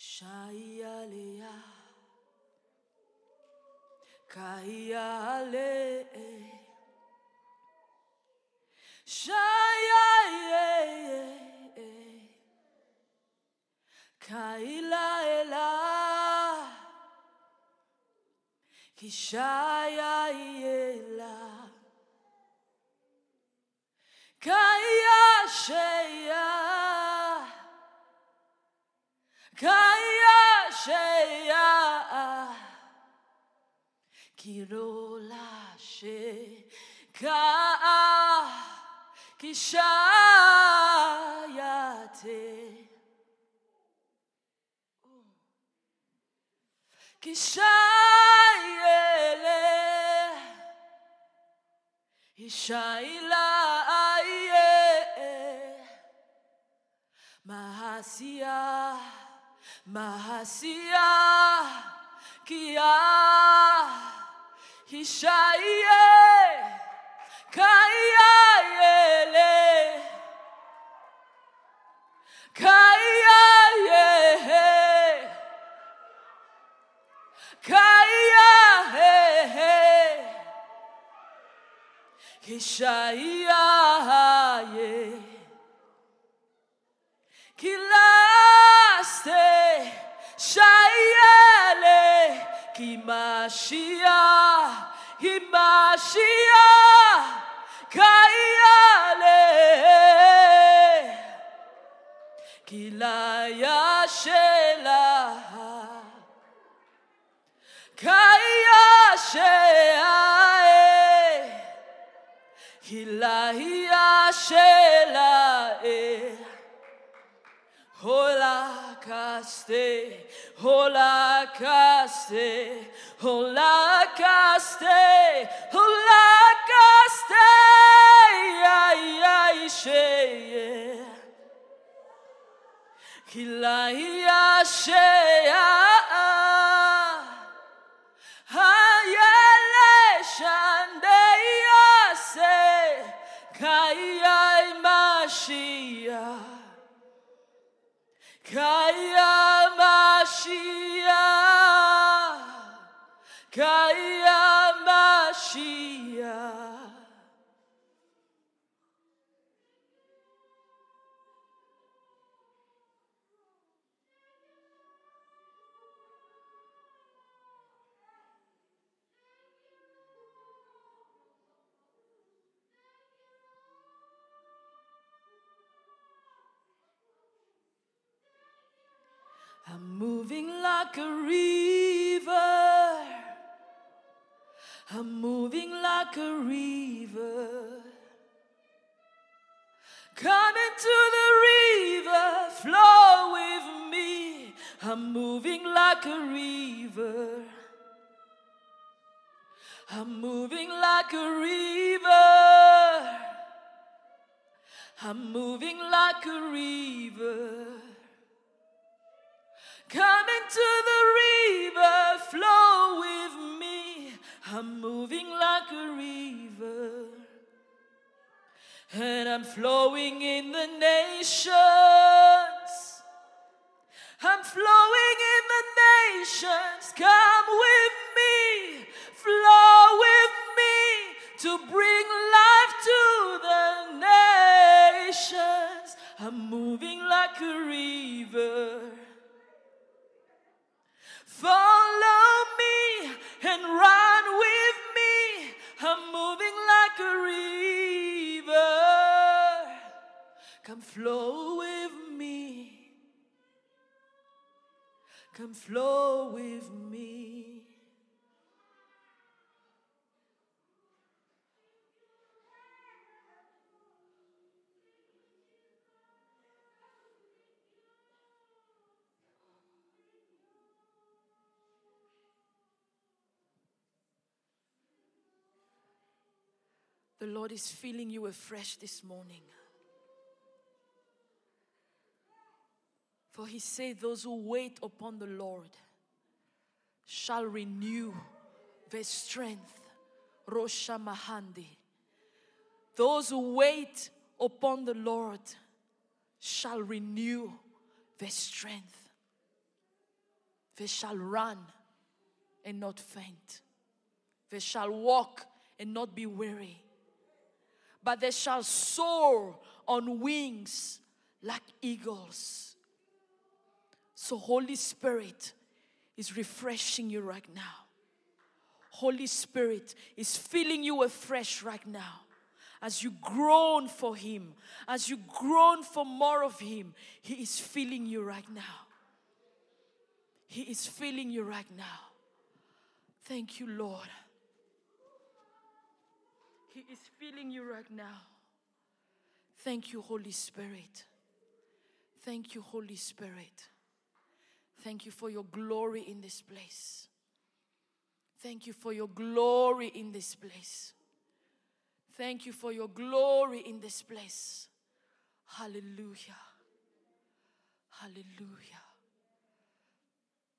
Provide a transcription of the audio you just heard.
Shaialea Kaiale Shaiae Kailaela Kishaiae Kaya sheya. Kirola she. Ka. Kishayate. Kishayele. Ishaila aye. Mahasia. Mahasia. Kia. Ishaye. Kaya yele. Kaya ye. Kaya Kimashia. Himashia. Kayale. Kilaya Shela. Kaya Shea. Kilaya Shela. Hola caste, hola caste, hola caste, hola caste, ay ay shea. Mashiach. I'm moving like a river. I'm moving like a river. Come into the river, flow with me. I'm moving like a river. I'm moving like a river. I'm moving like a river. Come into the And I'm flowing in the nations. I'm flowing in the nations. Come with Come flow with me. Come flow with me. The Lord is filling you afresh this morning. For he said, Those who wait upon the Lord shall renew their strength. Rosha Mahandi. Those who wait upon the Lord shall renew their strength. They shall run and not faint. They shall walk and not be weary, but they shall soar on wings like eagles. So, Holy Spirit is refreshing you right now. Holy Spirit is filling you afresh right now. As you groan for Him, as you groan for more of Him, He is filling you right now. He is filling you right now. Thank you, Lord. He is filling you right now. Thank you, Holy Spirit. Thank you, Holy Spirit. Thank you for your glory in this place. Thank you for your glory in this place. Thank you for your glory in this place. Hallelujah. Hallelujah.